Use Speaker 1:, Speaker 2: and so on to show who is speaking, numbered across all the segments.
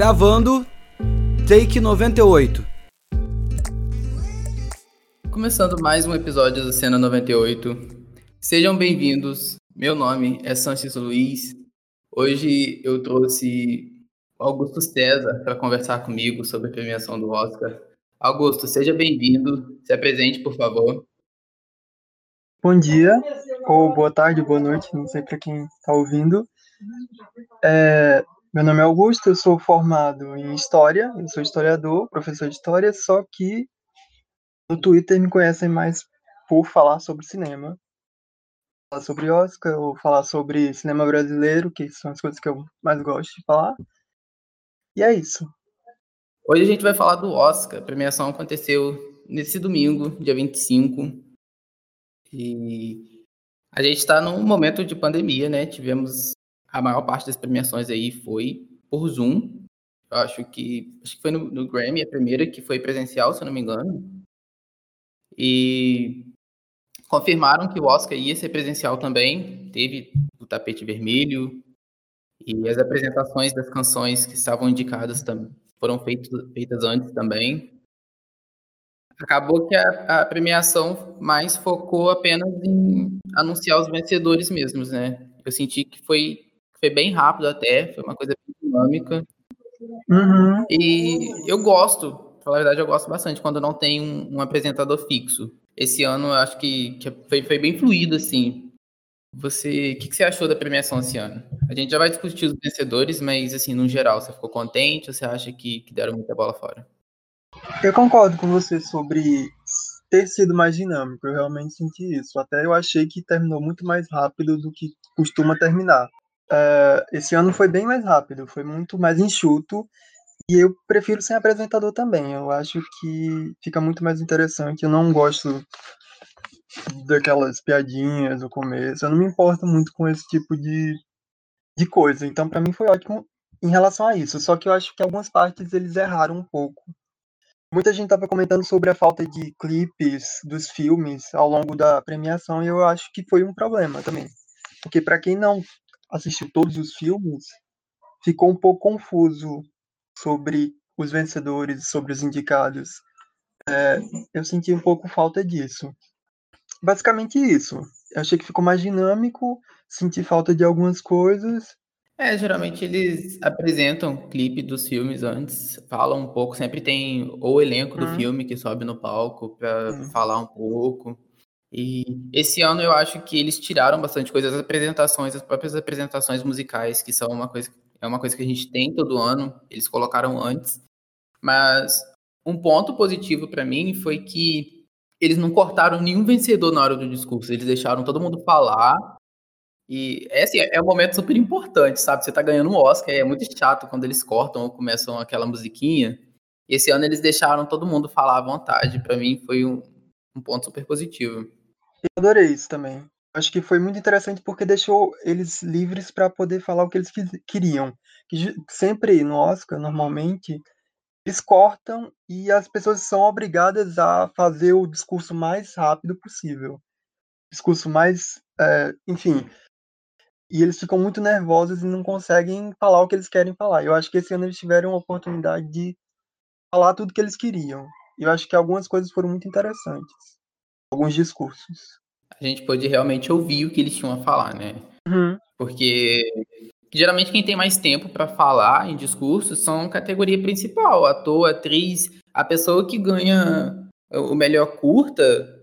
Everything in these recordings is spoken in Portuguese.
Speaker 1: Gravando, take 98.
Speaker 2: Começando mais um episódio do Cena 98. Sejam bem-vindos. Meu nome é Sanches Luiz. Hoje eu trouxe Augusto César para conversar comigo sobre a premiação do Oscar. Augusto, seja bem-vindo. Se apresente, por favor.
Speaker 3: Bom dia, ou boa tarde, boa noite, não sei para quem está ouvindo. É, meu nome é Augusto, eu sou formado em História, eu sou historiador, professor de História, só que no Twitter me conhecem mais por falar sobre cinema. Falar sobre Oscar, ou falar sobre cinema brasileiro, que são as coisas que eu mais gosto de falar. E é isso.
Speaker 2: Hoje a gente vai falar do Oscar. A premiação aconteceu nesse domingo, dia 25. E a gente está num momento de pandemia, né? Tivemos a maior parte das premiações aí foi por Zoom. Eu acho que acho que foi no, no Grammy a primeira que foi presencial, se eu não me engano. E confirmaram que o Oscar ia ser presencial também. Teve o tapete vermelho e as apresentações das canções que estavam indicadas foram feitas, antes também acabou que a, a, premiação mais focou apenas em anunciar os vencedores mesmos, né? Eu senti que foi, foi bem rápido até, foi uma coisa bem dinâmica.
Speaker 3: Uhum.
Speaker 2: E eu gosto, pra falar a verdade, eu gosto bastante quando não tem um, um apresentador fixo. Esse ano eu acho que, que foi, foi bem fluido, assim. Você, o que, que, você achou da premiação esse ano? A gente já vai discutir os vencedores, mas assim, no geral, você ficou contente ou você acha que, que deram muita bola fora?
Speaker 3: Eu concordo com você sobre ter sido mais dinâmico, eu realmente senti isso. Até eu achei que terminou muito mais rápido do que costuma terminar. Uh, esse ano foi bem mais rápido, foi muito mais enxuto. E eu prefiro sem apresentador também. Eu acho que fica muito mais interessante. Eu não gosto daquelas piadinhas no começo. Eu não me importo muito com esse tipo de, de coisa. Então, para mim, foi ótimo em relação a isso. Só que eu acho que algumas partes eles erraram um pouco Muita gente estava comentando sobre a falta de clipes dos filmes ao longo da premiação e eu acho que foi um problema também. Porque para quem não assistiu todos os filmes, ficou um pouco confuso sobre os vencedores, sobre os indicados. É, eu senti um pouco falta disso. Basicamente isso. Eu achei que ficou mais dinâmico, senti falta de algumas coisas
Speaker 2: é, geralmente eles apresentam clipe dos filmes antes, falam um pouco, sempre tem o elenco do hum. filme que sobe no palco para hum. falar um pouco. E esse ano eu acho que eles tiraram bastante coisa, as apresentações, as próprias apresentações musicais, que são uma coisa, é uma coisa que a gente tem todo ano, eles colocaram antes. Mas um ponto positivo para mim foi que eles não cortaram nenhum vencedor na hora do discurso, eles deixaram todo mundo falar e é assim, é um momento super importante, sabe? Você tá ganhando um Oscar, é muito chato quando eles cortam ou começam aquela musiquinha. E esse ano eles deixaram todo mundo falar à vontade. Para mim foi um, um ponto super positivo.
Speaker 3: Eu adorei isso também. Acho que foi muito interessante porque deixou eles livres para poder falar o que eles queriam. Que sempre no Oscar, normalmente, eles cortam e as pessoas são obrigadas a fazer o discurso mais rápido possível. Discurso mais, é, enfim, e eles ficam muito nervosos e não conseguem falar o que eles querem falar. Eu acho que esse ano eles tiveram a oportunidade de falar tudo que eles queriam. E eu acho que algumas coisas foram muito interessantes. Alguns discursos.
Speaker 2: A gente pôde realmente ouvir o que eles tinham a falar, né?
Speaker 3: Uhum.
Speaker 2: Porque geralmente quem tem mais tempo para falar em discursos são categoria principal, ator, atriz, a pessoa que ganha o melhor curta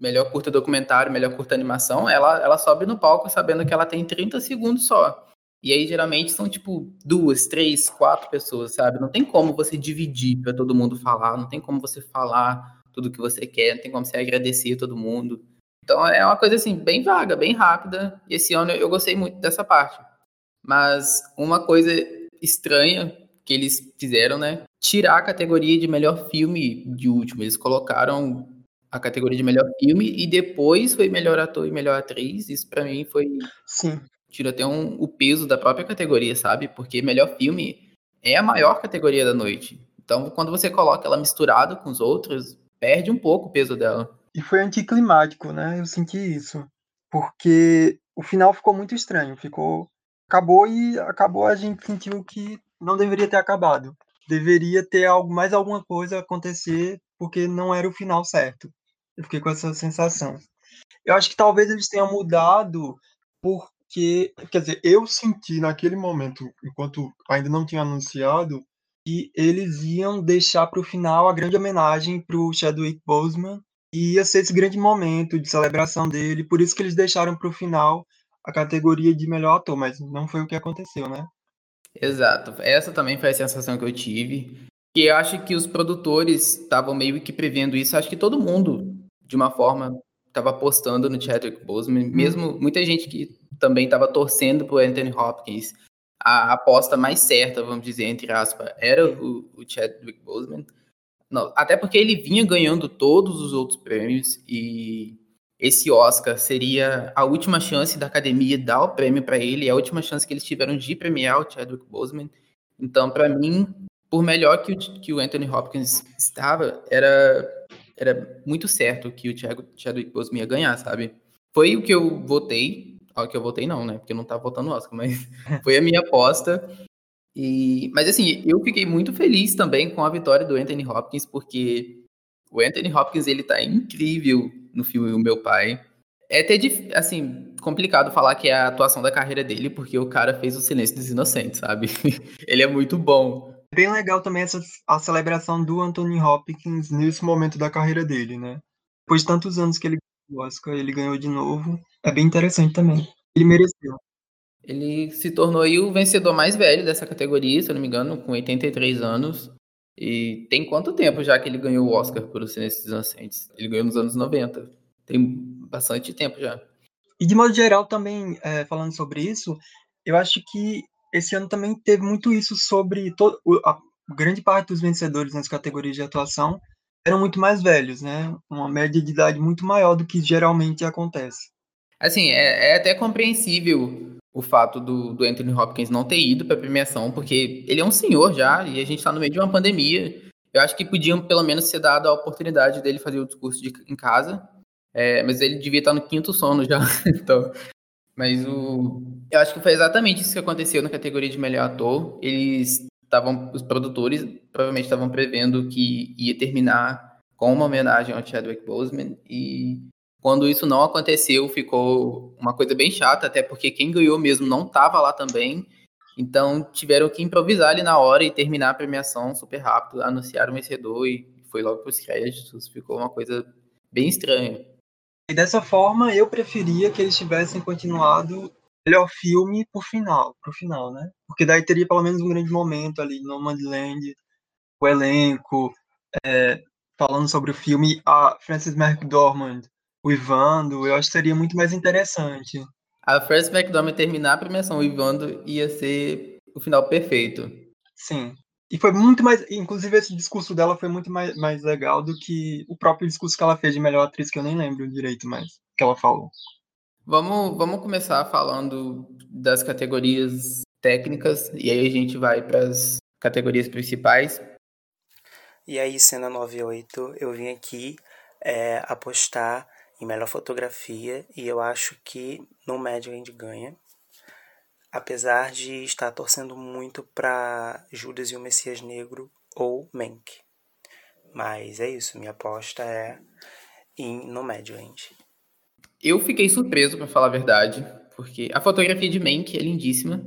Speaker 2: melhor curta documentário, melhor curta animação, ela, ela sobe no palco sabendo que ela tem 30 segundos só. E aí, geralmente, são tipo duas, três, quatro pessoas, sabe? Não tem como você dividir para todo mundo falar, não tem como você falar tudo que você quer, não tem como você agradecer todo mundo. Então é uma coisa assim, bem vaga, bem rápida. E esse ano eu gostei muito dessa parte. Mas uma coisa estranha que eles fizeram, né? Tirar a categoria de melhor filme de último. Eles colocaram a categoria de melhor filme e depois foi melhor ator e melhor atriz. Isso para mim foi.
Speaker 3: Sim.
Speaker 2: Tira até um, o peso da própria categoria, sabe? Porque melhor filme é a maior categoria da noite. Então, quando você coloca ela misturada com os outros, perde um pouco o peso dela.
Speaker 3: E foi anticlimático, né? Eu senti isso. Porque o final ficou muito estranho. Ficou. Acabou e acabou, a gente sentiu que não deveria ter acabado. Deveria ter algo, mais alguma coisa acontecer, porque não era o final certo. Eu fiquei com essa sensação. Eu acho que talvez eles tenham mudado porque, quer dizer, eu senti naquele momento, enquanto ainda não tinha anunciado, que eles iam deixar para o final a grande homenagem para o Chadwick Boseman e ia ser esse grande momento de celebração dele, por isso que eles deixaram para o final a categoria de melhor ator, mas não foi o que aconteceu, né?
Speaker 2: Exato. Essa também foi a sensação que eu tive. E eu acho que os produtores estavam meio que prevendo isso. Acho que todo mundo, de uma forma, estava apostando no Chadwick Boseman. Hum. Mesmo muita gente que também estava torcendo pro Anthony Hopkins. A aposta mais certa, vamos dizer, entre aspas, era o, o Chadwick Boseman. Não, até porque ele vinha ganhando todos os outros prêmios e esse Oscar seria a última chance da academia dar o prêmio para ele, a última chance que eles tiveram de premiar o Chadwick Boseman. Então, para mim, por melhor que o, que o Anthony Hopkins estava, era, era muito certo que o Chadwick Boseman ia ganhar, sabe? Foi o que eu votei, o que eu votei não, né? Porque eu não tava votando no Oscar, mas foi a minha aposta. E, mas assim, eu fiquei muito feliz também com a vitória do Anthony Hopkins, porque o Anthony Hopkins ele tá incrível no filme O Meu Pai. É até, assim, complicado falar que é a atuação da carreira dele, porque o cara fez o Silêncio dos Inocentes, sabe? ele é muito bom.
Speaker 3: Bem legal também essa, a celebração do Anthony Hopkins nesse momento da carreira dele, né? Depois de tantos anos que ele o Oscar, ele ganhou de novo. É bem interessante também. Ele mereceu.
Speaker 2: Ele se tornou aí o vencedor mais velho dessa categoria, se eu não me engano, com 83 anos. E tem quanto tempo já que ele ganhou o Oscar por Silêncio dos Inocentes? Ele ganhou nos anos 90. Tem bastante tempo já.
Speaker 3: E de modo geral, também, é, falando sobre isso, eu acho que esse ano também teve muito isso sobre todo, a grande parte dos vencedores nas categorias de atuação eram muito mais velhos, né? Uma média de idade muito maior do que geralmente acontece.
Speaker 2: Assim, é, é até compreensível o fato do, do Anthony Hopkins não ter ido para a premiação, porque ele é um senhor já e a gente está no meio de uma pandemia. Eu acho que podiam pelo menos ser dado a oportunidade dele fazer o discurso de, em casa, é, mas ele devia estar no quinto sono já. então, mas o, eu acho que foi exatamente isso que aconteceu na categoria de melhor ator. Eles estavam, os produtores provavelmente estavam prevendo que ia terminar com uma homenagem ao Chadwick Boseman e quando isso não aconteceu, ficou uma coisa bem chata, até porque quem ganhou mesmo não estava lá também. Então tiveram que improvisar ali na hora e terminar a premiação super rápido, anunciaram o vencedor e foi logo para os créditos. Ficou uma coisa bem estranha.
Speaker 3: E dessa forma, eu preferia que eles tivessem continuado melhor filme por final, pro final, né? Porque daí teria pelo menos um grande momento ali, No Land, o elenco, é, falando sobre o filme, a Frances McDormand o Ivando, eu acho que seria muito mais interessante.
Speaker 2: A First McDormand terminar a premiação, o Ivando ia ser o final perfeito.
Speaker 3: Sim. E foi muito mais. Inclusive, esse discurso dela foi muito mais, mais legal do que o próprio discurso que ela fez de melhor atriz, que eu nem lembro direito mais que ela falou.
Speaker 2: Vamos, vamos começar falando das categorias técnicas, e aí a gente vai para as categorias principais.
Speaker 4: E aí, cena 98, eu vim aqui é, apostar em melhor fotografia e eu acho que no médio a gente ganha. Apesar de estar torcendo muito para Judas e o Messias Negro ou Mank. Mas é isso, minha aposta é em no médio.
Speaker 2: Eu fiquei surpreso, para falar a verdade, porque a fotografia de Mank é lindíssima.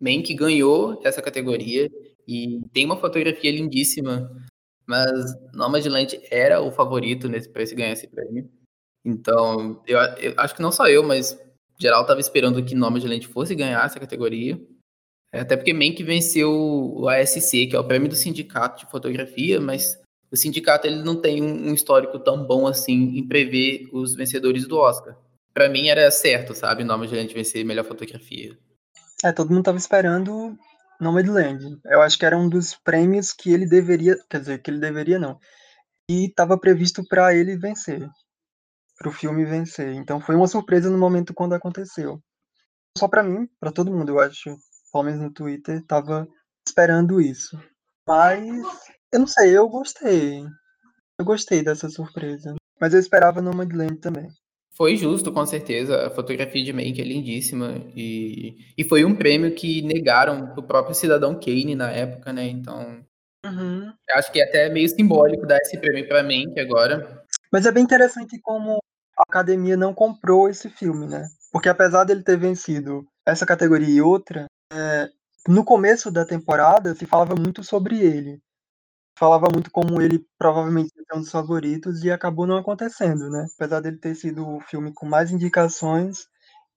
Speaker 2: Mank ganhou essa categoria e tem uma fotografia lindíssima, mas Nomadland era o favorito nesse para ganhar esse prêmio. Então, eu, eu, acho que não só eu, mas geral estava esperando que Lente fosse ganhar essa categoria. Até porque Mank venceu o ASC, que é o prêmio do sindicato de fotografia, mas o sindicato ele não tem um histórico tão bom assim em prever os vencedores do Oscar. Para mim era certo, sabe, Nome de Lente vencer melhor fotografia.
Speaker 3: É, todo mundo tava esperando Nomadland. Eu acho que era um dos prêmios que ele deveria, quer dizer, que ele deveria não. E estava previsto para ele vencer para o filme vencer. Então foi uma surpresa no momento quando aconteceu. Só para mim, para todo mundo, eu acho, pelo menos no Twitter, tava esperando isso. Mas eu não sei, eu gostei. Eu gostei dessa surpresa. Mas eu esperava no Nomadland também.
Speaker 2: Foi justo, com certeza. A fotografia de Mank é lindíssima. E, e foi um prêmio que negaram o próprio cidadão Kane na época, né? Então. Uhum. Acho que é até meio simbólico dar esse prêmio para Mank agora.
Speaker 3: Mas é bem interessante como a academia não comprou esse filme, né? Porque apesar dele ter vencido essa categoria e outra, é, no começo da temporada se falava muito sobre ele. Falava muito como ele provavelmente é um dos favoritos e acabou não acontecendo, né? Apesar dele ter sido o filme com mais indicações,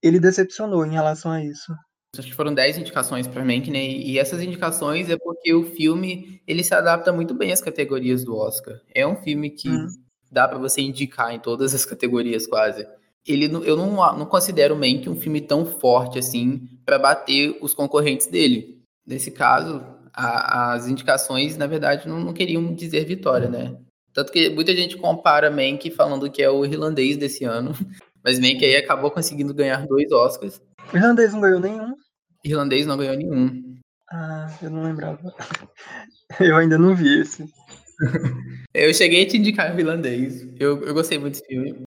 Speaker 3: ele decepcionou em relação a isso.
Speaker 2: Acho que foram 10 indicações para Mank, né? E essas indicações é porque o filme ele se adapta muito bem às categorias do Oscar. É um filme que hum. dá para você indicar em todas as categorias quase ele eu não, não considero o Mank um filme tão forte assim para bater os concorrentes dele. Nesse caso, a, as indicações, na verdade, não, não, queriam dizer vitória, né? Tanto que muita gente compara Mank falando que é o irlandês desse ano, mas Mank aí acabou conseguindo ganhar dois Oscars.
Speaker 3: O irlandês não ganhou nenhum?
Speaker 2: Irlandês não ganhou nenhum.
Speaker 3: Ah, eu não lembrava. Eu ainda não vi esse.
Speaker 2: eu cheguei a te indicar o irlandês. Eu, eu gostei muito desse filme.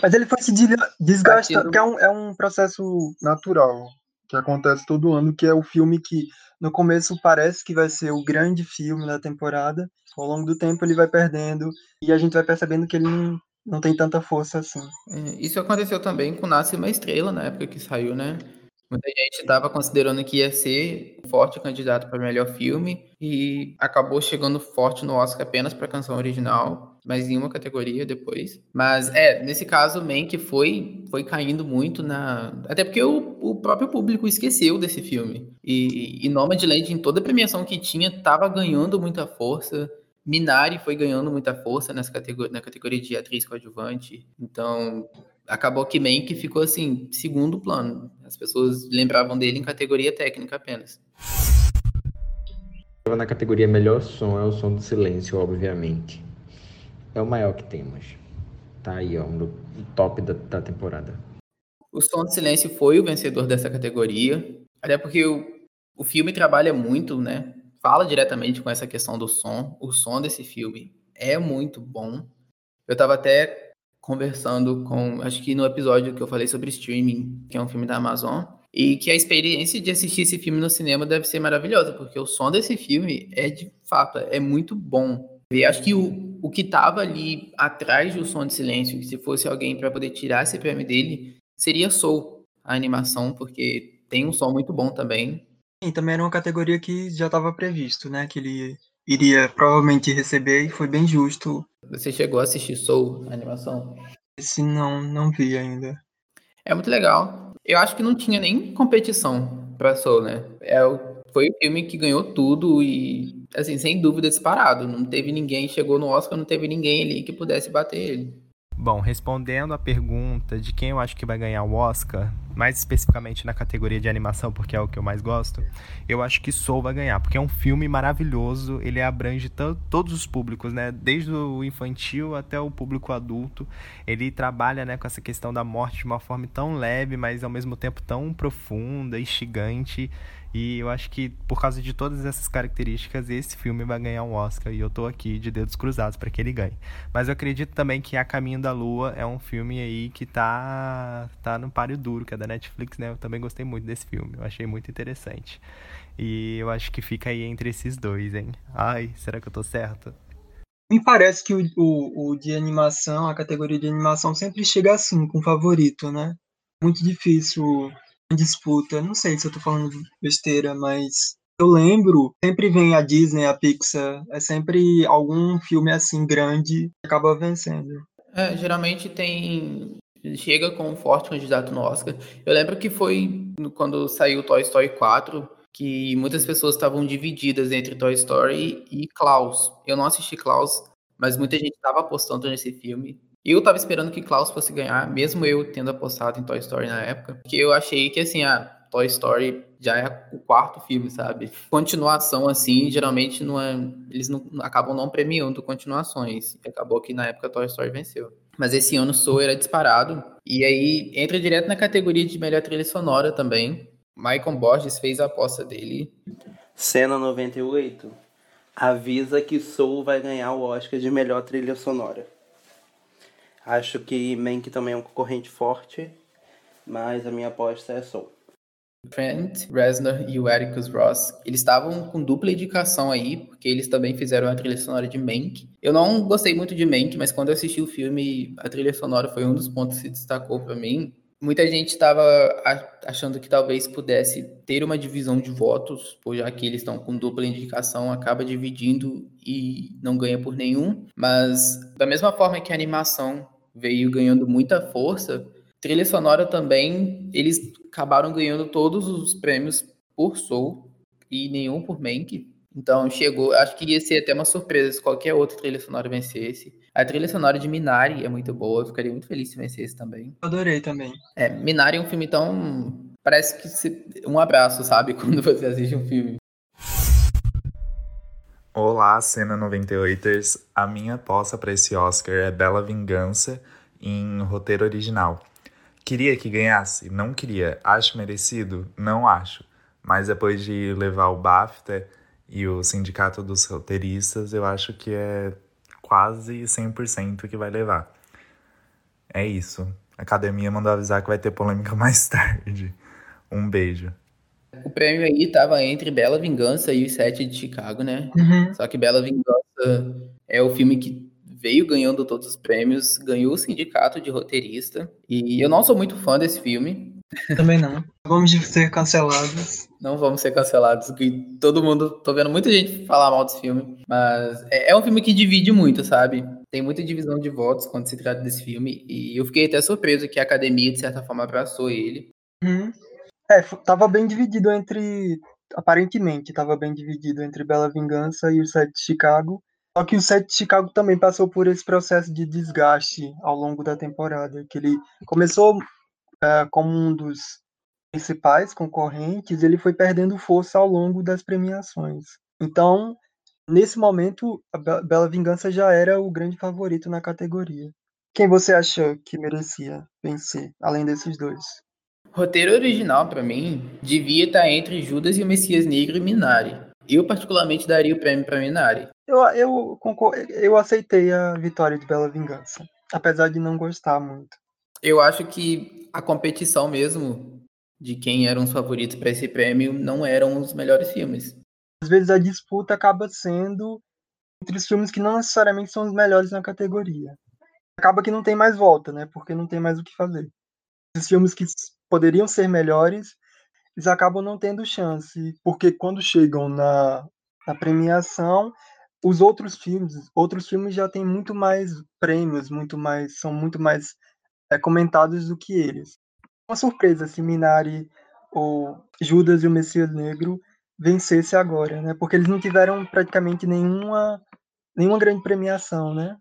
Speaker 3: Mas ele foi se desgastando, que é um, é um processo natural que acontece todo ano, que é o filme que no começo parece que vai ser o grande filme da temporada, ao longo do tempo ele vai perdendo e a gente vai percebendo que ele não, não tem tanta força assim.
Speaker 2: É, isso aconteceu também com Nasce uma Estrela na época que saiu, né? Muita gente estava considerando que ia ser um forte candidato para melhor filme e acabou chegando forte no Oscar apenas para canção original, mas em uma categoria depois. Mas é, nesse caso, Mank foi foi caindo muito na, até porque o, o próprio público esqueceu desse filme. E, e Nomadland em toda a premiação que tinha estava ganhando muita força. Minari foi ganhando muita força nessa categoria, na categoria de atriz coadjuvante. Então, acabou que Mank ficou assim, segundo plano. As pessoas lembravam dele em categoria técnica apenas.
Speaker 5: Na categoria melhor som é o som do silêncio, obviamente. É o maior que temos. Tá aí, ó, no top da, da temporada.
Speaker 2: O som do silêncio foi o vencedor dessa categoria. Até porque o, o filme trabalha muito, né? Fala diretamente com essa questão do som. O som desse filme é muito bom. Eu tava até conversando com, acho que no episódio que eu falei sobre streaming, que é um filme da Amazon, e que a experiência de assistir esse filme no cinema deve ser maravilhosa, porque o som desse filme é de fato, é muito bom. E acho que o, o que estava ali atrás do som de silêncio, que se fosse alguém para poder tirar esse prêmio dele, seria Soul, a animação, porque tem um som muito bom também.
Speaker 3: E também era uma categoria que já estava previsto, né? Que ele iria provavelmente receber e foi bem justo.
Speaker 2: Você chegou a assistir Soul, a animação?
Speaker 3: Esse não, não vi ainda.
Speaker 2: É muito legal. Eu acho que não tinha nem competição pra Soul, né? É o, foi o filme que ganhou tudo e, assim, sem dúvida disparado. Não teve ninguém, chegou no Oscar, não teve ninguém ali que pudesse bater ele.
Speaker 6: Bom, respondendo a pergunta de quem eu acho que vai ganhar o Oscar, mais especificamente na categoria de animação, porque é o que eu mais gosto, eu acho que Soul vai ganhar, porque é um filme maravilhoso, ele abrange todos os públicos, né? Desde o infantil até o público adulto. Ele trabalha né, com essa questão da morte de uma forma tão leve, mas ao mesmo tempo tão profunda, instigante. E eu acho que por causa de todas essas características, esse filme vai ganhar um Oscar e eu tô aqui de dedos cruzados para que ele ganhe. Mas eu acredito também que A Caminho da Lua é um filme aí que tá tá no páreo duro, que é da Netflix, né? Eu também gostei muito desse filme, eu achei muito interessante. E eu acho que fica aí entre esses dois, hein? Ai, será que eu tô certo?
Speaker 3: Me parece que o, o, o de animação, a categoria de animação sempre chega assim, com favorito, né? Muito difícil disputa. Não sei se eu tô falando besteira, mas eu lembro, sempre vem a Disney, a Pixar, é sempre algum filme assim grande que acaba vencendo.
Speaker 2: É, geralmente tem. Chega com um forte candidato no Oscar. Eu lembro que foi quando saiu Toy Story 4, que muitas pessoas estavam divididas entre Toy Story e Klaus. Eu não assisti Klaus, mas muita gente estava apostando nesse filme. Eu tava esperando que Klaus fosse ganhar, mesmo eu tendo apostado em Toy Story na época, porque eu achei que, assim, a Toy Story já é o quarto filme, sabe? Continuação, assim, geralmente não é, eles não, acabam não premiando continuações. Acabou que na época Toy Story venceu. Mas esse ano Soul era disparado. E aí entra direto na categoria de melhor trilha sonora também. Michael Borges fez a aposta dele.
Speaker 4: Cena 98 avisa que Soul vai ganhar o Oscar de melhor trilha sonora.
Speaker 7: Acho que Mank também é um concorrente forte, mas a minha aposta é Soul.
Speaker 2: Trent Reznor e o Ericus Ross, eles estavam com dupla indicação aí, porque eles também fizeram a trilha sonora de Mank. Eu não gostei muito de Mank, mas quando eu assisti o filme, a trilha sonora foi um dos pontos que se destacou para mim. Muita gente estava achando que talvez pudesse ter uma divisão de votos, por já que eles estão com dupla indicação, acaba dividindo e não ganha por nenhum. Mas da mesma forma que a animação veio ganhando muita força, trilha sonora também, eles acabaram ganhando todos os prêmios por Soul e nenhum por Mank. Então chegou, acho que ia ser até uma surpresa se qualquer outra trilha sonora vencesse. A trilha sonora de Minari é muito boa, eu ficaria muito feliz se vencesse também.
Speaker 3: Adorei também.
Speaker 2: É, Minari é um filme tão. Parece que se... um abraço, sabe? Quando você assiste um filme.
Speaker 8: Olá, cena 98ers. A minha aposta para esse Oscar é Bela Vingança em roteiro original. Queria que ganhasse? Não queria. Acho merecido? Não acho. Mas depois de levar o BAFTA e o Sindicato dos Roteiristas, eu acho que é quase 100% que vai levar. É isso. A academia mandou avisar que vai ter polêmica mais tarde. Um beijo.
Speaker 2: O prêmio aí tava entre Bela Vingança e Os Sete de Chicago, né?
Speaker 3: Uhum.
Speaker 2: Só que Bela Vingança é o filme que veio ganhando todos os prêmios, ganhou o sindicato de roteirista. E eu não sou muito fã desse filme.
Speaker 3: Também não. Vamos ser cancelados.
Speaker 2: Não vamos ser cancelados, que todo mundo, tô vendo muita gente falar mal desse filme, mas é, é um filme que divide muito, sabe? Tem muita divisão de votos quando se trata desse filme, e eu fiquei até surpreso que a academia, de certa forma, abraçou ele.
Speaker 3: Uhum. É, tava bem dividido entre. Aparentemente, tava bem dividido entre Bela Vingança e o Sete de Chicago. Só que o Sete de Chicago também passou por esse processo de desgaste ao longo da temporada, que ele começou é, como um dos principais concorrentes, ele foi perdendo força ao longo das premiações. Então, nesse momento, a Bela Vingança já era o grande favorito na categoria. Quem você achou que merecia vencer, além desses dois?
Speaker 2: Roteiro original, para mim, devia estar entre Judas e o Messias Negro e Minari. Eu, particularmente, daria o prêmio para Minari.
Speaker 3: Eu, eu, eu aceitei a vitória de Bela Vingança, apesar de não gostar muito.
Speaker 2: Eu acho que a competição mesmo de quem eram os favoritos para esse prêmio não eram os melhores filmes.
Speaker 3: Às vezes a disputa acaba sendo entre os filmes que não necessariamente são os melhores na categoria. Acaba que não tem mais volta, né? Porque não tem mais o que fazer. Os filmes que poderiam ser melhores, eles acabam não tendo chance, porque quando chegam na, na premiação, os outros filmes, outros filmes já têm muito mais prêmios, muito mais, são muito mais é, comentados do que eles uma surpresa se Minari ou Judas e o Messias Negro vencesse agora, né? Porque eles não tiveram praticamente nenhuma nenhuma grande premiação, né?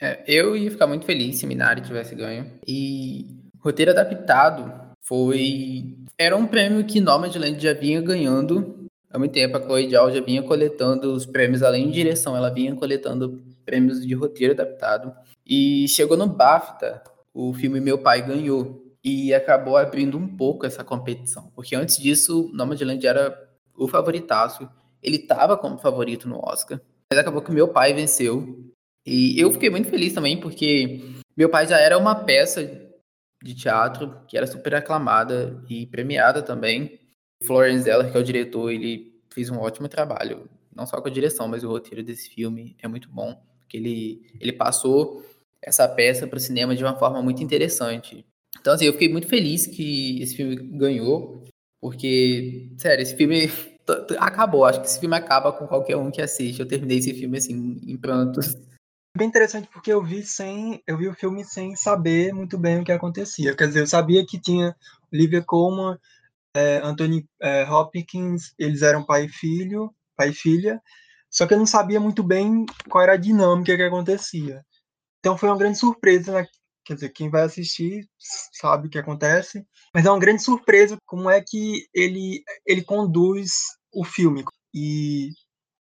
Speaker 2: É, eu ia ficar muito feliz se Minari tivesse ganho. E roteiro adaptado foi era um prêmio que Nomadland já vinha ganhando há muito tempo. A Chloe Zhao já vinha coletando os prêmios além de direção, ela vinha coletando prêmios de roteiro adaptado. E chegou no BAFTA, o filme Meu Pai ganhou e acabou abrindo um pouco essa competição, porque antes disso, Nomadland era o favoritaço, ele estava como favorito no Oscar, mas acabou que meu pai venceu, e eu fiquei muito feliz também, porque meu pai já era uma peça de teatro que era super aclamada e premiada também. Florence Zeller, que é o diretor, ele fez um ótimo trabalho, não só com a direção, mas o roteiro desse filme é muito bom, que ele, ele passou essa peça para o cinema de uma forma muito interessante. Então, assim, eu fiquei muito feliz que esse filme ganhou, porque, sério, esse filme acabou. Acho que esse filme acaba com qualquer um que assiste. Eu terminei esse filme, assim, em prantos.
Speaker 3: Bem interessante porque eu vi sem, eu vi o filme sem saber muito bem o que acontecia. Quer dizer, eu sabia que tinha Olivia Colman, é, Anthony é, Hopkins, eles eram pai e filho, pai e filha, só que eu não sabia muito bem qual era a dinâmica que acontecia. Então foi uma grande surpresa né, Quer dizer, quem vai assistir sabe o que acontece, mas é uma grande surpresa como é que ele, ele conduz o filme. E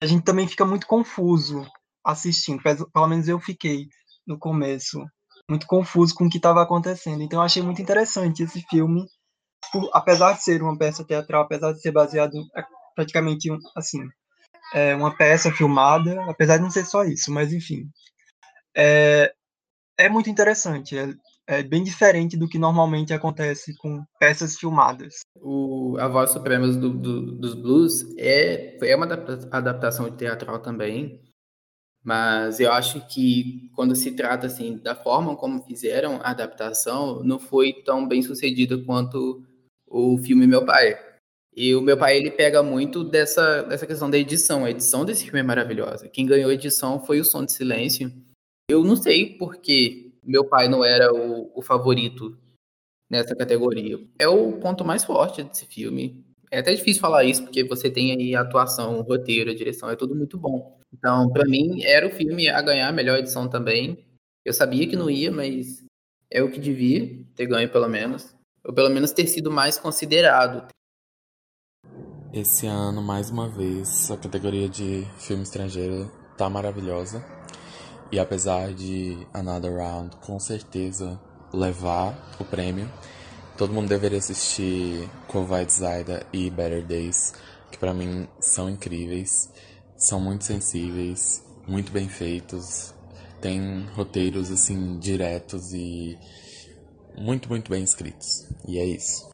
Speaker 3: a gente também fica muito confuso assistindo, pelo menos eu fiquei no começo, muito confuso com o que estava acontecendo. Então eu achei muito interessante esse filme, apesar de ser uma peça teatral, apesar de ser baseado praticamente assim, é uma peça filmada, apesar de não ser só isso, mas enfim. É, é muito interessante. É, é bem diferente do que normalmente acontece com peças filmadas.
Speaker 2: O A Voz Suprema do, do, dos Blues é, é uma adaptação teatral também, mas eu acho que quando se trata assim da forma como fizeram a adaptação, não foi tão bem sucedida quanto o filme Meu Pai. E o meu pai, ele pega muito dessa, dessa questão da edição. A edição desse filme é maravilhosa. Quem ganhou a edição foi o Som de Silêncio. Eu não sei porque meu pai não era o, o favorito nessa categoria. É o ponto mais forte desse filme. É até difícil falar isso, porque você tem aí a atuação, o roteiro, a direção, é tudo muito bom. Então, para mim, era o filme a ganhar a melhor edição também. Eu sabia que não ia, mas é o que devia ter ganho, pelo menos. Ou pelo menos ter sido mais considerado.
Speaker 9: Esse ano, mais uma vez, a categoria de filme estrangeiro tá maravilhosa. E apesar de Another Round com certeza levar o prêmio, todo mundo deveria assistir Covid Zaida e Better Days, que para mim são incríveis, são muito sensíveis, muito bem feitos, tem roteiros assim diretos e muito, muito bem escritos. E é isso.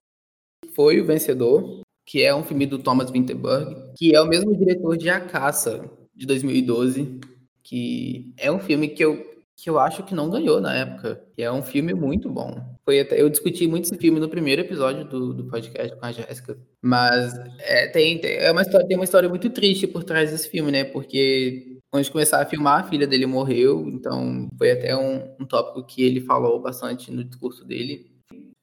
Speaker 2: Foi o vencedor que é um filme do Thomas Winterberg, que é o mesmo diretor de A Caça, de 2012, que é um filme que eu, que eu acho que não ganhou na época. E é um filme muito bom. Foi até, eu discuti muito esse filme no primeiro episódio do, do podcast com a Jéssica. Mas é, tem, tem, é uma história, tem uma história muito triste por trás desse filme, né? Porque antes de começar a filmar, a filha dele morreu. Então foi até um, um tópico que ele falou bastante no discurso dele.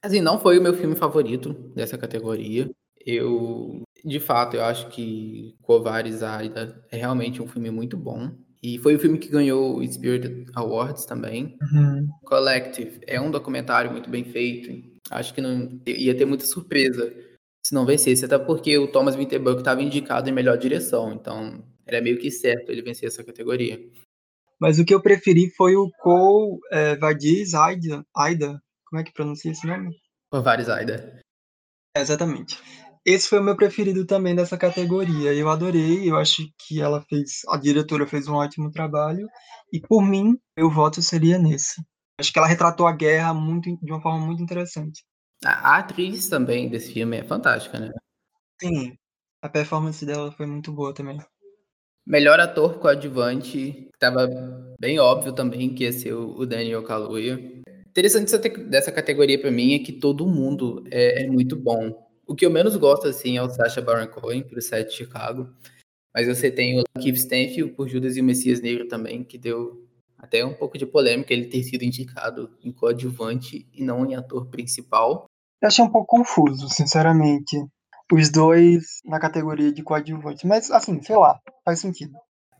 Speaker 2: Assim, não foi o meu filme favorito dessa categoria. Eu, de fato, eu acho que Covares Aida é realmente um filme muito bom. E foi o filme que ganhou o Spirit Awards também.
Speaker 3: Uhum.
Speaker 2: Collective é um documentário muito bem feito. Acho que não ia ter muita surpresa se não vencesse, até porque o Thomas Winterberg estava indicado em melhor direção, então era meio que certo ele vencer essa categoria.
Speaker 3: Mas o que eu preferi foi o Cole é, Vadiz Aida, Aida. Como é que pronuncia esse nome?
Speaker 2: Covares Aida.
Speaker 3: É, exatamente. Esse foi o meu preferido também dessa categoria. Eu adorei, eu acho que ela fez, a diretora fez um ótimo trabalho e por mim, meu voto seria nesse. Acho que ela retratou a guerra muito de uma forma muito interessante.
Speaker 2: A atriz também desse filme é fantástica, né?
Speaker 3: Sim, a performance dela foi muito boa também.
Speaker 2: Melhor ator coadjuvante, estava bem óbvio também que ia ser o Daniel Kaluuya. Interessante dessa categoria para mim é que todo mundo é, é muito bom. O que eu menos gosto, assim, é o Sacha Baron Cohen, por Sete de Chicago. Mas você tem o Keith Stanfield por Judas e o Messias Negro também, que deu até um pouco de polêmica ele ter sido indicado em coadjuvante e não em ator principal.
Speaker 3: Eu achei um pouco confuso, sinceramente, os dois na categoria de coadjuvante. Mas, assim, sei lá, faz sentido.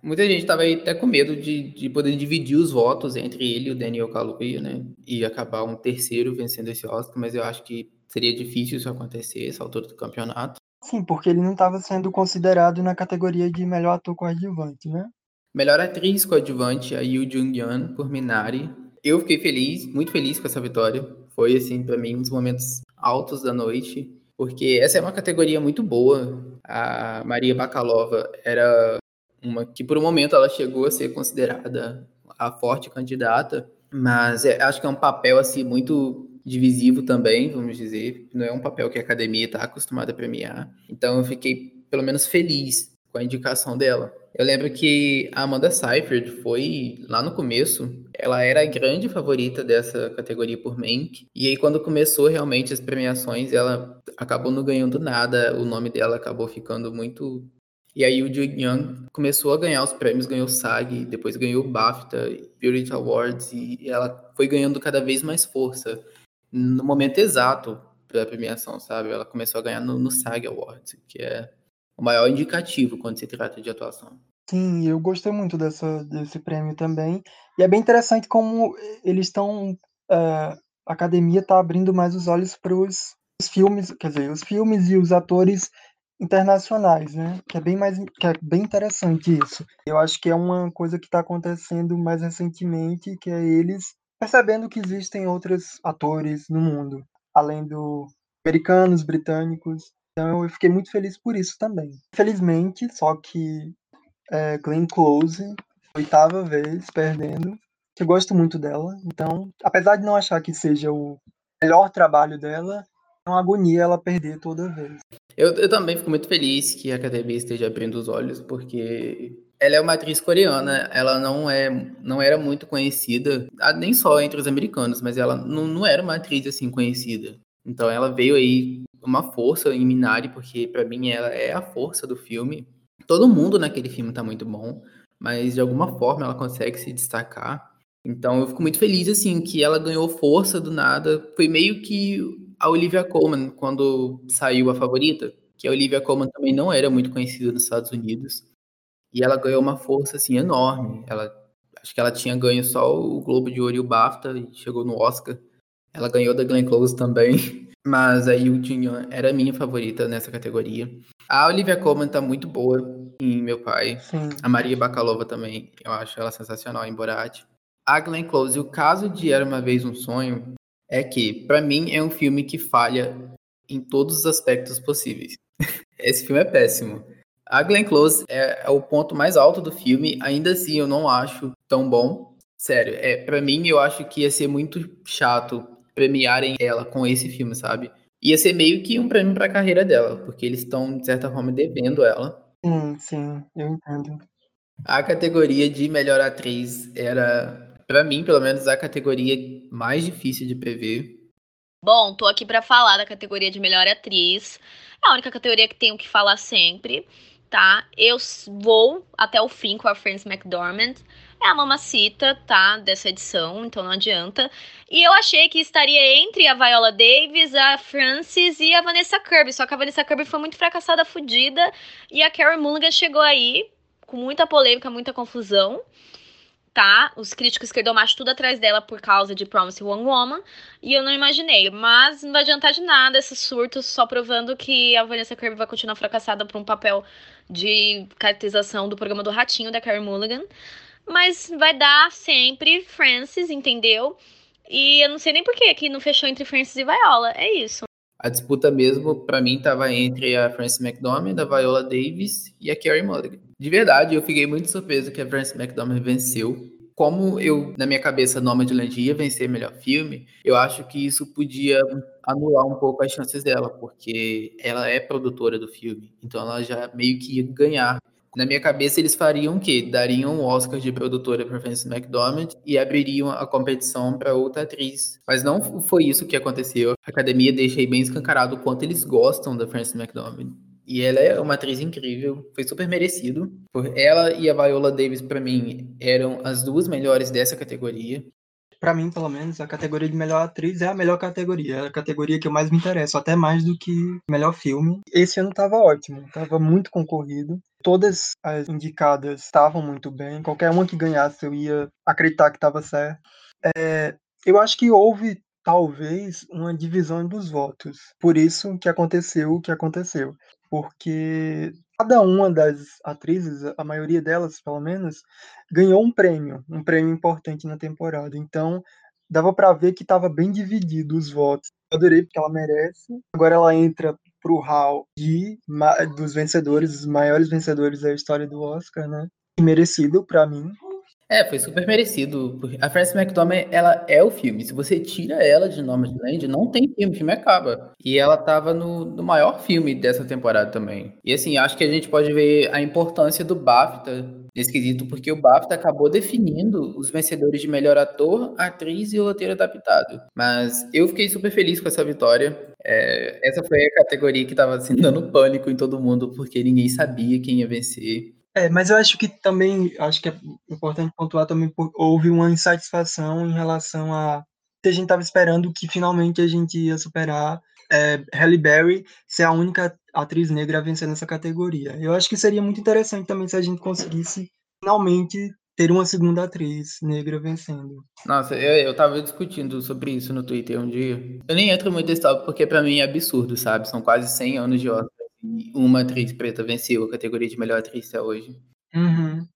Speaker 2: Muita gente estava até com medo de, de poder dividir os votos entre ele e o Daniel Kaluuya, né? E acabar um terceiro vencendo esse Oscar, mas eu acho que Seria difícil isso acontecer, essa altura do campeonato.
Speaker 3: Sim, porque ele não estava sendo considerado na categoria de melhor ator coadjuvante, né?
Speaker 2: Melhor atriz coadjuvante, a Yoo Jung-yeon, por Minari. Eu fiquei feliz, muito feliz com essa vitória. Foi, assim, para mim, um dos momentos altos da noite, porque essa é uma categoria muito boa. A Maria Bakalova era uma que, por um momento, ela chegou a ser considerada a forte candidata, mas é, acho que é um papel, assim, muito divisivo também, vamos dizer. Não é um papel que a academia está acostumada a premiar. Então eu fiquei, pelo menos, feliz com a indicação dela. Eu lembro que a Amanda Seyfried foi, lá no começo, ela era a grande favorita dessa categoria por Mank. E aí, quando começou realmente as premiações, ela acabou não ganhando nada. O nome dela acabou ficando muito e aí o Ju Young começou a ganhar os prêmios, ganhou o SAG, depois ganhou o BAFTA, Beauty Awards, e ela foi ganhando cada vez mais força no momento exato da premiação, sabe? Ela começou a ganhar no, no SAG Awards, que é o maior indicativo quando se trata de atuação.
Speaker 3: Sim, eu gostei muito dessa, desse prêmio também. E é bem interessante como eles estão. É, a academia está abrindo mais os olhos para os filmes, quer dizer, os filmes e os atores internacionais, né? Que é bem mais, que é bem interessante isso. Eu acho que é uma coisa que está acontecendo mais recentemente, que é eles percebendo que existem outros atores no mundo, além do americanos, britânicos. Então eu fiquei muito feliz por isso também. Infelizmente, só que é, Glenn Close, oitava vez perdendo, Eu gosto muito dela, então, apesar de não achar que seja o melhor trabalho dela, é uma agonia ela perder toda vez.
Speaker 2: Eu, eu também fico muito feliz que a academia esteja abrindo os olhos, porque ela é uma atriz coreana, ela não é não era muito conhecida, ah, nem só entre os americanos, mas ela não, não era uma atriz assim conhecida. Então ela veio aí uma força em Minari, porque para mim ela é a força do filme. Todo mundo naquele filme tá muito bom, mas de alguma forma ela consegue se destacar. Então eu fico muito feliz assim que ela ganhou força do nada. Foi meio que a Olivia Colman quando saiu a favorita, que a Olivia Colman também não era muito conhecida nos Estados Unidos. E ela ganhou uma força assim enorme. Ela acho que ela tinha ganho só o Globo de Ouro e o BAFTA e chegou no Oscar. Ela ganhou da Glenn Close também. Mas a Jin era a minha favorita nessa categoria. A Olivia Colman tá muito boa em Meu Pai.
Speaker 3: Sim.
Speaker 2: A Maria Bakalova também, eu acho ela sensacional em Borat. A Glenn Close, o caso de Era Uma Vez Um Sonho, é que, para mim, é um filme que falha em todos os aspectos possíveis. Esse filme é péssimo. A Glenn Close é, é, o ponto mais alto do filme, ainda assim eu não acho tão bom. Sério, é, para mim eu acho que ia ser muito chato premiarem ela com esse filme, sabe? Ia ser meio que um prêmio para a carreira dela, porque eles estão, de certa forma, devendo ela.
Speaker 3: Sim, sim, eu entendo.
Speaker 2: A categoria de melhor atriz era, para mim, pelo menos, a categoria mais difícil de prever.
Speaker 10: Bom, tô aqui para falar da categoria de melhor atriz. É a única categoria que tenho que falar sempre, tá? Eu vou até o fim com a Frances McDormand é a mamacita, tá? Dessa edição, então não adianta. E eu achei que estaria entre a Viola Davis, a Frances e a Vanessa Kirby. Só que a Vanessa Kirby foi muito fracassada, fodida. E a Carrie Mulligan chegou aí com muita polêmica, muita confusão. Tá? Os críticos esquerdomacho tudo atrás dela por causa de Promise One Woman. E eu não imaginei. Mas não vai adiantar de nada esses surtos, só provando que a Vanessa Kirby vai continuar fracassada por um papel de caracterização do programa do Ratinho da Carrie Mulligan. Mas vai dar sempre Francis, entendeu? E eu não sei nem por que não fechou entre Francis e Viola. É isso.
Speaker 2: A disputa mesmo, para mim, tava entre a Frances McDormand, a Viola Davis e a Carrie Mulligan. De verdade, eu fiquei muito surpreso que a Frances McDormand venceu. Como eu, na minha cabeça, Nomadland ia vencer melhor filme, eu acho que isso podia anular um pouco as chances dela, porque ela é produtora do filme. Então ela já meio que ia ganhar na minha cabeça, eles fariam o quê? Dariam o um Oscar de produtora para Frances McDormand e abririam a competição para outra atriz. Mas não foi isso que aconteceu. A academia deixa aí bem escancarado o quanto eles gostam da Frances McDormand. E ela é uma atriz incrível, foi super merecido. Ela e a Viola Davis, para mim, eram as duas melhores dessa categoria
Speaker 3: para mim, pelo menos, a categoria de melhor atriz é a melhor categoria. É a categoria que eu mais me interesso, até mais do que melhor filme. Esse ano tava ótimo, tava muito concorrido. Todas as indicadas estavam muito bem. Qualquer uma que ganhasse, eu ia acreditar que estava certo. É, eu acho que houve talvez uma divisão dos votos. Por isso que aconteceu o que aconteceu. Porque cada uma das atrizes, a maioria delas, pelo menos, ganhou um prêmio, um prêmio importante na temporada. Então, dava para ver que estava bem dividido os votos. Adorei porque ela merece. Agora ela entra pro hall de dos vencedores, os maiores vencedores da história do Oscar, né? E merecido para mim.
Speaker 2: É, foi super merecido. A Frances McDormand, ela é o filme. Se você tira ela de Nomadland, não tem filme, o filme acaba. E ela tava no, no maior filme dessa temporada também. E assim, acho que a gente pode ver a importância do BAFTA nesse quesito, porque o BAFTA acabou definindo os vencedores de melhor ator, atriz e roteiro adaptado. Mas eu fiquei super feliz com essa vitória. É, essa foi a categoria que tava assim, dando pânico em todo mundo, porque ninguém sabia quem ia vencer.
Speaker 3: É, mas eu acho que também, acho que é importante pontuar também, houve uma insatisfação em relação a que a gente estava esperando que finalmente a gente ia superar é, Halle Berry ser a única atriz negra a vencer nessa categoria. Eu acho que seria muito interessante também se a gente conseguisse finalmente ter uma segunda atriz negra vencendo.
Speaker 2: Nossa, eu, eu tava discutindo sobre isso no Twitter um dia. Eu nem entro muito nesse tópico porque para mim é absurdo, sabe? São quase 100 anos de Oscar uma atriz preta venceu a categoria de melhor atriz até hoje.
Speaker 3: Uhum.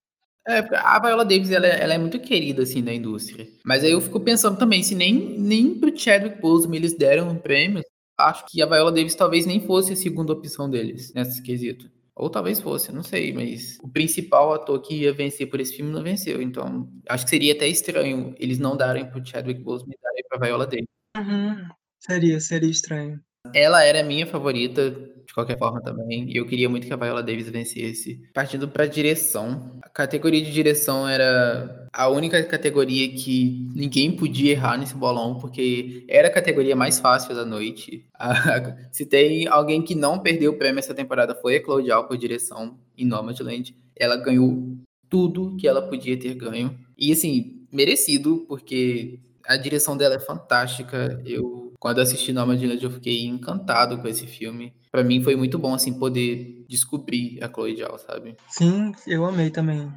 Speaker 2: É, a Viola Davis ela, é, ela, é muito querida assim na indústria. Mas aí eu fico pensando também, se nem, nem pro Chadwick Boseman eles deram um prêmio, acho que a Viola Davis talvez nem fosse a segunda opção deles nesse quesito. Ou talvez fosse, não sei, mas o principal ator que ia vencer por esse filme não venceu. Então, acho que seria até estranho eles não darem pro Chadwick Boseman e darem pra Viola Davis.
Speaker 3: Uhum. Seria, seria estranho.
Speaker 2: Ela era minha favorita, de qualquer forma também, e eu queria muito que a Viola Davis vencesse. Partindo pra direção, a categoria de direção era a única categoria que ninguém podia errar nesse bolão, porque era a categoria mais fácil da noite. se tem alguém que não perdeu o prêmio essa temporada foi a Claudial por direção em Nomadland. Ela ganhou tudo que ela podia ter ganho. E assim, merecido, porque a direção dela é fantástica. Eu, quando assisti Nomadland, eu fiquei encantado com esse filme. Para mim foi muito bom, assim, poder descobrir a Chloe Zhao, sabe?
Speaker 3: Sim, eu amei também.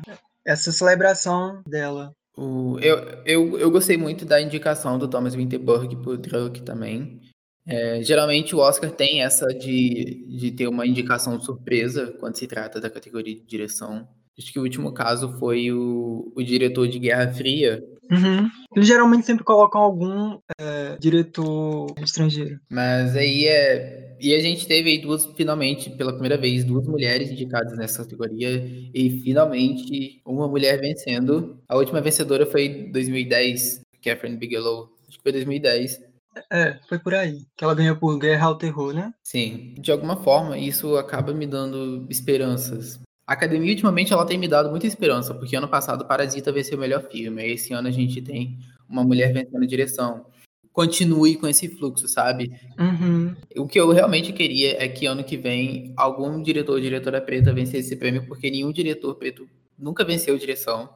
Speaker 3: Essa celebração dela.
Speaker 2: O, eu, eu, eu gostei muito da indicação do Thomas Winterberg por Druk também. É, geralmente o Oscar tem essa de, de ter uma indicação surpresa quando se trata da categoria de direção. Acho que o último caso foi o, o diretor de Guerra Fria.
Speaker 3: Uhum. Eles geralmente sempre colocam algum é, diretor estrangeiro.
Speaker 2: Mas aí é. E a gente teve aí duas, finalmente, pela primeira vez, duas mulheres indicadas nessa categoria. E finalmente uma mulher vencendo. A última vencedora foi em 2010, Catherine Bigelow. Acho que foi 2010.
Speaker 3: É, foi por aí. Que ela ganhou por Guerra ao Terror, né?
Speaker 2: Sim. De alguma forma, isso acaba me dando esperanças. A academia, ultimamente, ela tem me dado muita esperança, porque ano passado Parasita venceu o melhor filme. Aí esse ano a gente tem uma mulher vencendo a direção. Continue com esse fluxo, sabe?
Speaker 3: Uhum.
Speaker 2: O que eu realmente queria é que ano que vem algum diretor ou diretora preta vencesse esse prêmio, porque nenhum diretor preto nunca venceu direção.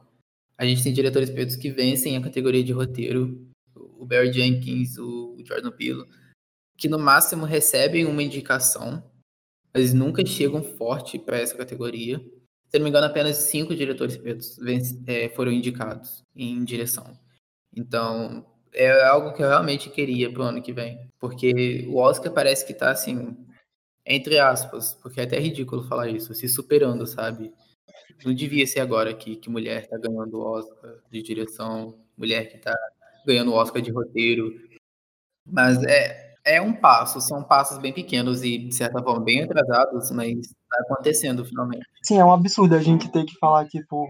Speaker 2: A gente tem diretores pretos que vencem a categoria de roteiro, o Barry Jenkins, o Jordan Peele, que no máximo recebem uma indicação mas nunca chegam forte para essa categoria. Se não me engano, apenas cinco diretores pretos é, foram indicados em direção. Então, é algo que eu realmente queria para o ano que vem. Porque o Oscar parece que está assim, entre aspas, porque é até ridículo falar isso, se superando, sabe? Não devia ser agora que, que mulher está ganhando o Oscar de direção, mulher que está ganhando o Oscar de roteiro. Mas é, é um passo, são passos bem pequenos e, de certa forma, bem atrasados, mas está acontecendo finalmente.
Speaker 3: Sim, é um absurdo a gente ter que falar, tipo,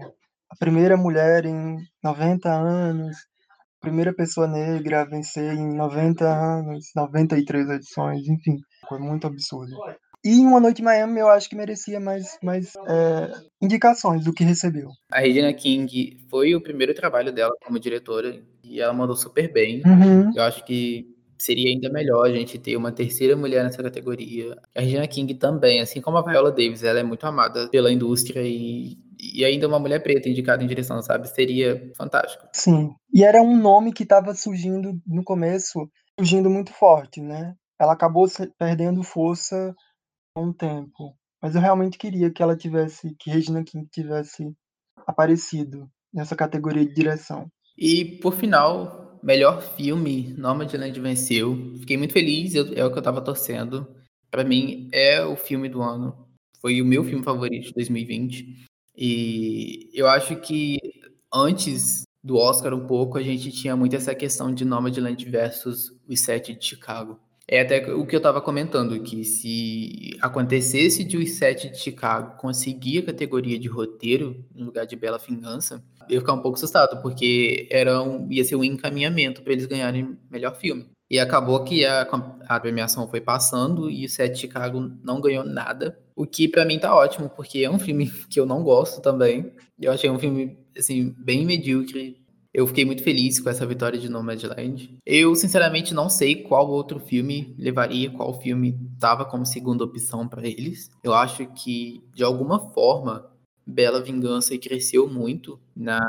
Speaker 3: a primeira mulher em 90 anos, a primeira pessoa negra a vencer em 90 anos, 93 edições, enfim, foi muito absurdo. E Uma Noite em Miami eu acho que merecia mais, mais é, indicações do que recebeu.
Speaker 2: A Regina King foi o primeiro trabalho dela como diretora e ela mandou super bem.
Speaker 3: Uhum.
Speaker 2: Eu acho que seria ainda melhor a gente ter uma terceira mulher nessa categoria. A Regina King também, assim como a Viola Davis, ela é muito amada pela indústria e, e ainda uma mulher preta indicada em direção, sabe? Seria fantástico.
Speaker 3: Sim. E era um nome que estava surgindo no começo, surgindo muito forte, né? Ela acabou perdendo força com o tempo. Mas eu realmente queria que ela tivesse, que Regina King tivesse aparecido nessa categoria de direção.
Speaker 2: E por final, melhor filme, Nomadland venceu. Fiquei muito feliz, é o que eu tava torcendo. Para mim, é o filme do ano. Foi o meu filme favorito de 2020. E eu acho que antes do Oscar um pouco, a gente tinha muito essa questão de Nomadland versus os sete de Chicago. É até o que eu estava comentando, que se acontecesse de os sete de Chicago conseguir a categoria de roteiro no lugar de Bela Vingança, eu ia ficar um pouco assustado, porque era um, ia ser um encaminhamento para eles ganharem melhor filme. E acabou que a, a premiação foi passando e o Sete Chicago não ganhou nada. O que para mim tá ótimo, porque é um filme que eu não gosto também. Eu achei um filme, assim, bem medíocre. Eu fiquei muito feliz com essa vitória de Nomadland. Eu, sinceramente, não sei qual outro filme levaria, qual filme tava como segunda opção para eles. Eu acho que, de alguma forma, Bela Vingança cresceu muito na,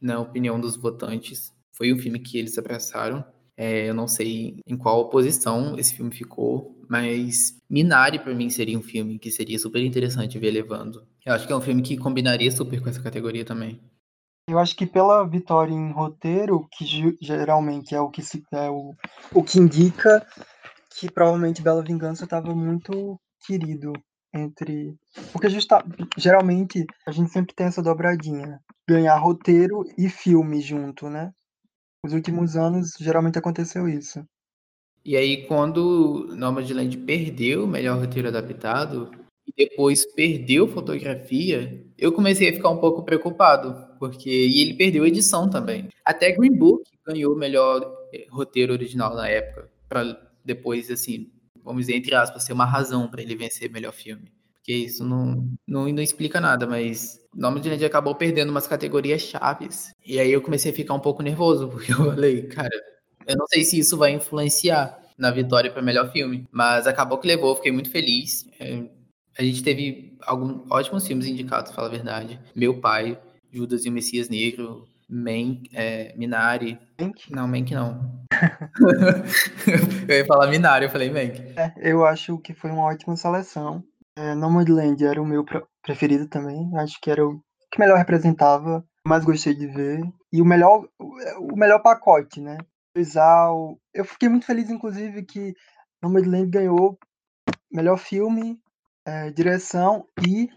Speaker 2: na opinião dos votantes. Foi um filme que eles abraçaram. É, eu não sei em qual posição esse filme ficou, mas Minari para mim seria um filme que seria super interessante ver levando. Eu acho que é um filme que combinaria super com essa categoria também.
Speaker 3: Eu acho que pela vitória em roteiro, que geralmente é o que se é o, o que indica que provavelmente Bela Vingança estava muito querido entre. Porque justa... geralmente a gente sempre tem essa dobradinha. Ganhar roteiro e filme junto, né? Nos últimos anos geralmente aconteceu isso.
Speaker 2: E aí, quando Nomadland perdeu o melhor roteiro adaptado, e depois perdeu fotografia, eu comecei a ficar um pouco preocupado, porque e ele perdeu edição também. Até Green Book ganhou o melhor eh, roteiro original na época, para depois assim, vamos dizer entre aspas, ser uma razão para ele vencer melhor filme. Porque isso não, não, não explica nada, mas Nomadland acabou perdendo umas categorias chaves. E aí eu comecei a ficar um pouco nervoso, porque eu falei, cara, eu não sei se isso vai influenciar na vitória para melhor filme, mas acabou que levou, fiquei muito feliz. É, a gente teve alguns ótimos filmes indicados, fala a verdade. Meu pai, Judas e o Messias Negro, Mank, é, Minari.
Speaker 3: Mank?
Speaker 2: Não, Mank não. eu ia falar Minari, eu falei Mank.
Speaker 3: É, eu acho que foi uma ótima seleção. É, Nomadland era o meu preferido também. Acho que era o que melhor representava, mais gostei de ver. E o melhor, o melhor pacote, né? Exal. Eu fiquei muito feliz, inclusive, que Nomadland ganhou melhor filme, é, direção e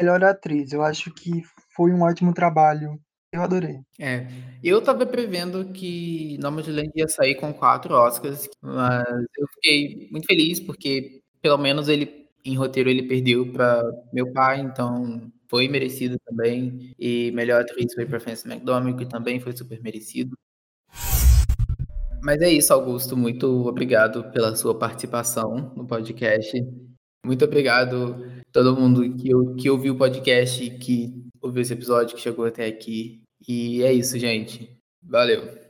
Speaker 3: melhor atriz. Eu acho que foi um ótimo trabalho. Eu adorei.
Speaker 2: É, eu tava prevendo que Nomadland ia sair com quatro Oscars, mas eu fiquei muito feliz porque pelo menos ele em roteiro ele perdeu para meu pai, então foi merecido também. E melhor atriz foi para Frances McDormand, que também foi super merecido. Mas é isso, Augusto. Muito obrigado pela sua participação no podcast. Muito obrigado a todo mundo que, que ouviu o podcast, que ouviu esse episódio, que chegou até aqui. E é isso, gente. Valeu.